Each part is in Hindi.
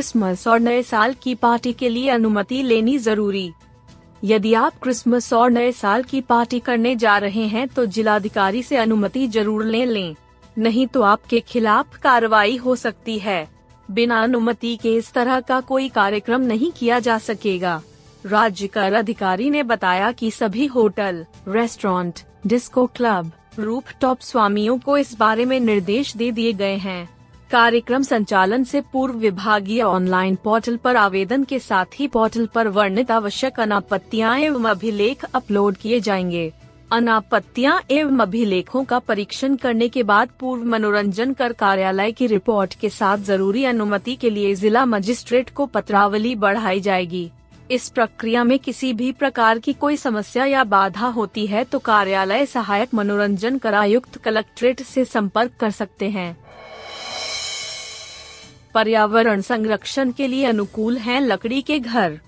क्रिसमस और नए साल की पार्टी के लिए अनुमति लेनी ज़रूरी। यदि आप क्रिसमस और नए साल की पार्टी करने जा रहे हैं तो जिलाधिकारी से अनुमति ज़रूर ले लें। नहीं तो आपके खिलाफ कार्रवाई हो सकती है। बिना अनुमति के इस तरह का कोई कार्यक्रम नहीं किया जा सकेगा। राज्य कर अधिकारी ने बताया कि सभी hotel, restaurant, disco club, rooftop स्वामियों को इस बारे में निर्देश दे दिए गए हैं। कार्यक्रम संचालन से पूर्व विभागीय ऑनलाइन पोर्टल पर आवेदन के साथ ही पोर्टल पर वर्णित आवश्यक अनापत्तियाँ एवं अभिलेख अपलोड किए जाएँगे। अनापत्तियाँ एवं अभिलेखों का परीक्षण करने के बाद पूर्व मनोरंजन कर कार्यालय की रिपोर्ट के साथ ज़रूरी अनुमति के लिए जिला मजिस्ट्रेट को पत्रावली बढ़ाई जाएगी। इस प्रक्रिया में किसी भी प्रकार की कोई समस्या या बाधा होती है तो कार्यालय सहायक मनोरंजन कर आयुक्त कलेक्ट्रेट से संपर्क कर सकते हैं। पर्यावरण संरक्षण के लिए अनुकूल हैं लकड़ी के घर।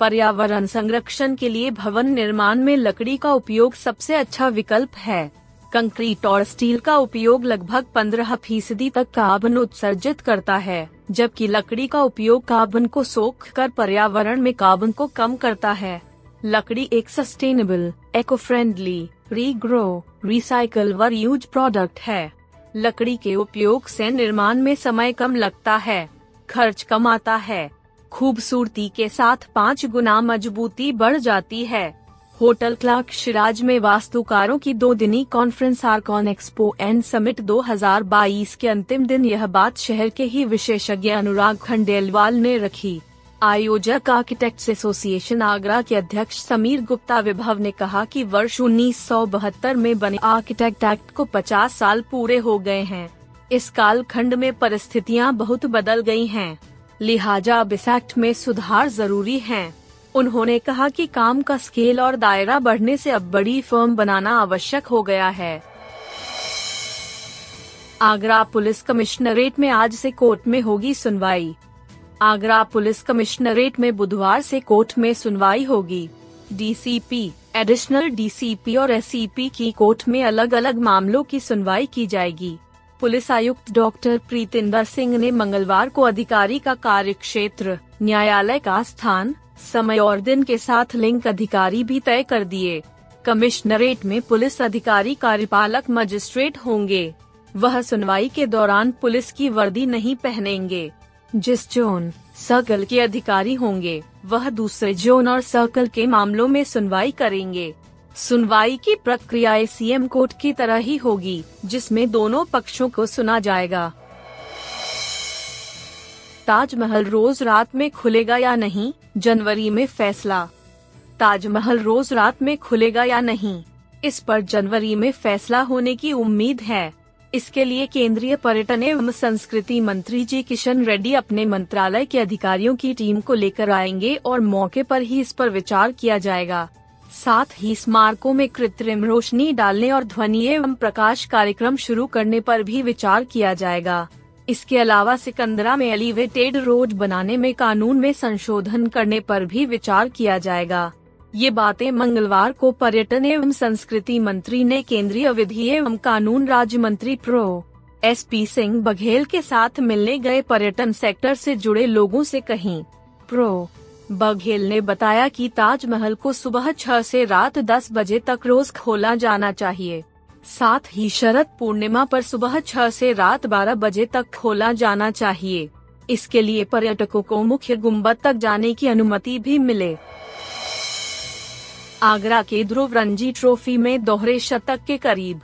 पर्यावरण संरक्षण के लिए भवन निर्माण में लकड़ी का उपयोग सबसे अच्छा विकल्प है। कंक्रीट और स्टील का उपयोग लगभग 15 फ़ीसदी तक कार्बन उत्सर्जित करता है, जबकि लकड़ी का उपयोग कार्बन को सोख कर पर्यावरण में कार्बन को कम करता है। लकड़ी एक sustainable eco friendly regrow recycle व यूज़ प्रोडक्ट है। लकड़ी के उपयोग से निर्माण में समय कम लगता है, खर्च कम आता है, खूबसूरती के साथ पाँच गुना मजबूती बढ़ जाती है। होटल क्लार्क शिराज में वास्तुकारों की दो दिनी conference Arcon expo and summit 2022 के अंतिम दिन यह बात शहर के ही विशेषज्ञ अनुराग खंडेलवाल ने रखी। आयोजक आर्किटेक्ट्स एसोसिएशन आगरा के अध्यक्ष समीर गुप्ता विभव ने कहा कि वर्ष 1972 में बने आर्किटेक्ट एक्ट को 50 साल पूरे हो गए हैं। इस काल खंड में परिस्थितियाँ बहुत बदल गई हैं, लिहाजा अब इस एक्ट में सुधार ज़रूरी है। उन्होंने कहा कि काम का स्केल और दायरा बढ़ने से अब बड़ी फर्म बनाना आवश्यक हो गया है। आगरा पुलिस कमिश्नरेट में आज से कोर्ट में होगी सुनवाई। आगरा पुलिस कमिश्नरेट में बुधवार से कोर्ट में सुनवाई होगी। डीसीपी एडिशनल डीसीपी और एससीपी की कोर्ट में अलग अलग मामलों की सुनवाई की जाएगी। पुलिस आयुक्त डॉक्टर प्रीतिंदर सिंह ने मंगलवार को अधिकारी का कार्य क्षेत्र न्यायालय का स्थान, समय और दिन के साथ लिंक अधिकारी भी तय कर दिए। कमिश्नरेट में पुलिस अधिकारी कार्यपालक मजिस्ट्रेट होंगे। वह सुनवाई के दौरान पुलिस की वर्दी नहीं पहनेंगे। जिस जोन, सर्कल के अधिकारी होंगे, वह दूसरे जोन और सर्कल के मामलों में सुनवाई करेंगे। सुनवाई की प्रक्रिया सीएम कोर्ट की तरह ही होगी, जिसमें दोनों पक्षों को सुना जाएगा। ताजमहल रोज रात में खुलेगा या नहीं, जनवरी में फैसला। ताजमहल रोज रात में खुलेगा या नहीं, इस पर जनवरी में फैसला होने की उम्मीद है। इसके लिए केंद्रीय पर्यटन एवं संस्कृति मंत्री जी किशन रेड्डी अपने मंत्रालय के अधिकारियों की टीम को लेकर आएँगे और मौके पर ही इस पर विचार किया जाएगा। साथ ही स्मारकों में कृत्रिम रोशनी डालने और ध्वनि एवं प्रकाश कार्यक्रम शुरू करने पर भी विचार किया जाएगा। इसके अलावा सिकंदरा में एलिवेटेड रोड बनाने में कानून में संशोधन करने पर भी विचार किया जाएगा। ये बातें मंगलवार को पर्यटन एवं संस्कृति मंत्री ने केंद्रीय विधि एवं कानून राज्य मंत्री prof. S P Singh Baghel के साथ मिलने गए पर्यटन सेक्टर से जुड़े लोगों से कही। प्रो. बघेल ने बताया कि ताजमहल को सुबह छह से रात दस बजे तक रोज खोला जाना चाहिए। साथ ही शरद पूर्णिमा पर सुबह छह से रात बारह बजे तक खोला जाना चाहिए। इसके लिए पर्यटकों को मुख्य गुंबद तक जाने की अनुमति भी मिले। आगरा के ध्रुव रणजी ट्रॉफी में दोहरे शतक के करीब।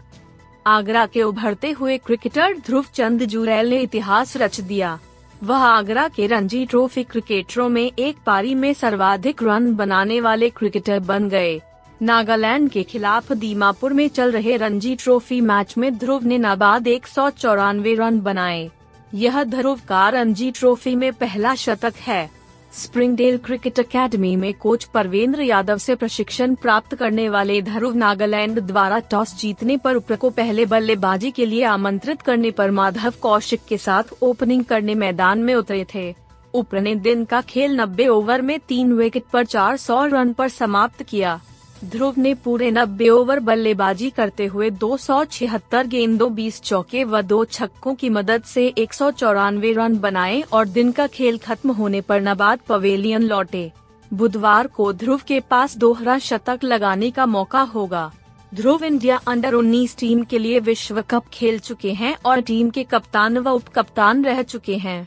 आगरा के उभरते हुए क्रिकेटर ध्रुव चंद जुरैल ने इतिहास रच दिया। वह आगरा के रणजी ट्रॉफी क्रिकेटरों में एक पारी में सर्वाधिक रन बनाने वाले क्रिकेटर बन गए। नागालैंड के खिलाफ दीमापुर में चल रहे रणजी ट्रॉफी मैच में ध्रुव ने नाबाद एक सौ चौरानवे रन बनाए। यह ध्रुव का रणजी ट्रॉफी में पहला शतक है। स्प्रिंगडेल क्रिकेट एकेडमी में कोच परवेंद्र यादव से प्रशिक्षण प्राप्त करने वाले ध्रुव नागालैंड द्वारा टॉस जीतने पर उप्र को पहले बल्लेबाजी के लिए आमंत्रित करने पर माधव कौशिक के साथ ओपनिंग करने मैदान में उतरे थे। उप्र ने दिन का खेल 90 ओवर में तीन विकेट पर 400 रन पर समाप्त किया। ध्रुव ने पूरे नब्बे ओवर बल्लेबाजी करते हुए दो सौ छिहत्तर गेंदों बीस चौके व दो छक्कों की मदद से एक सौ चौरानवे रन बनाए और दिन का खेल खत्म होने पर नबाद पवेलियन लौटे। बुधवार को ध्रुव के पास दोहरा शतक लगाने का मौका होगा। ध्रुव इंडिया अंडर 19 टीम के लिए विश्व कप खेल चुके हैं और टीम के कप्तान व उप कप्तान रह चुके हैं।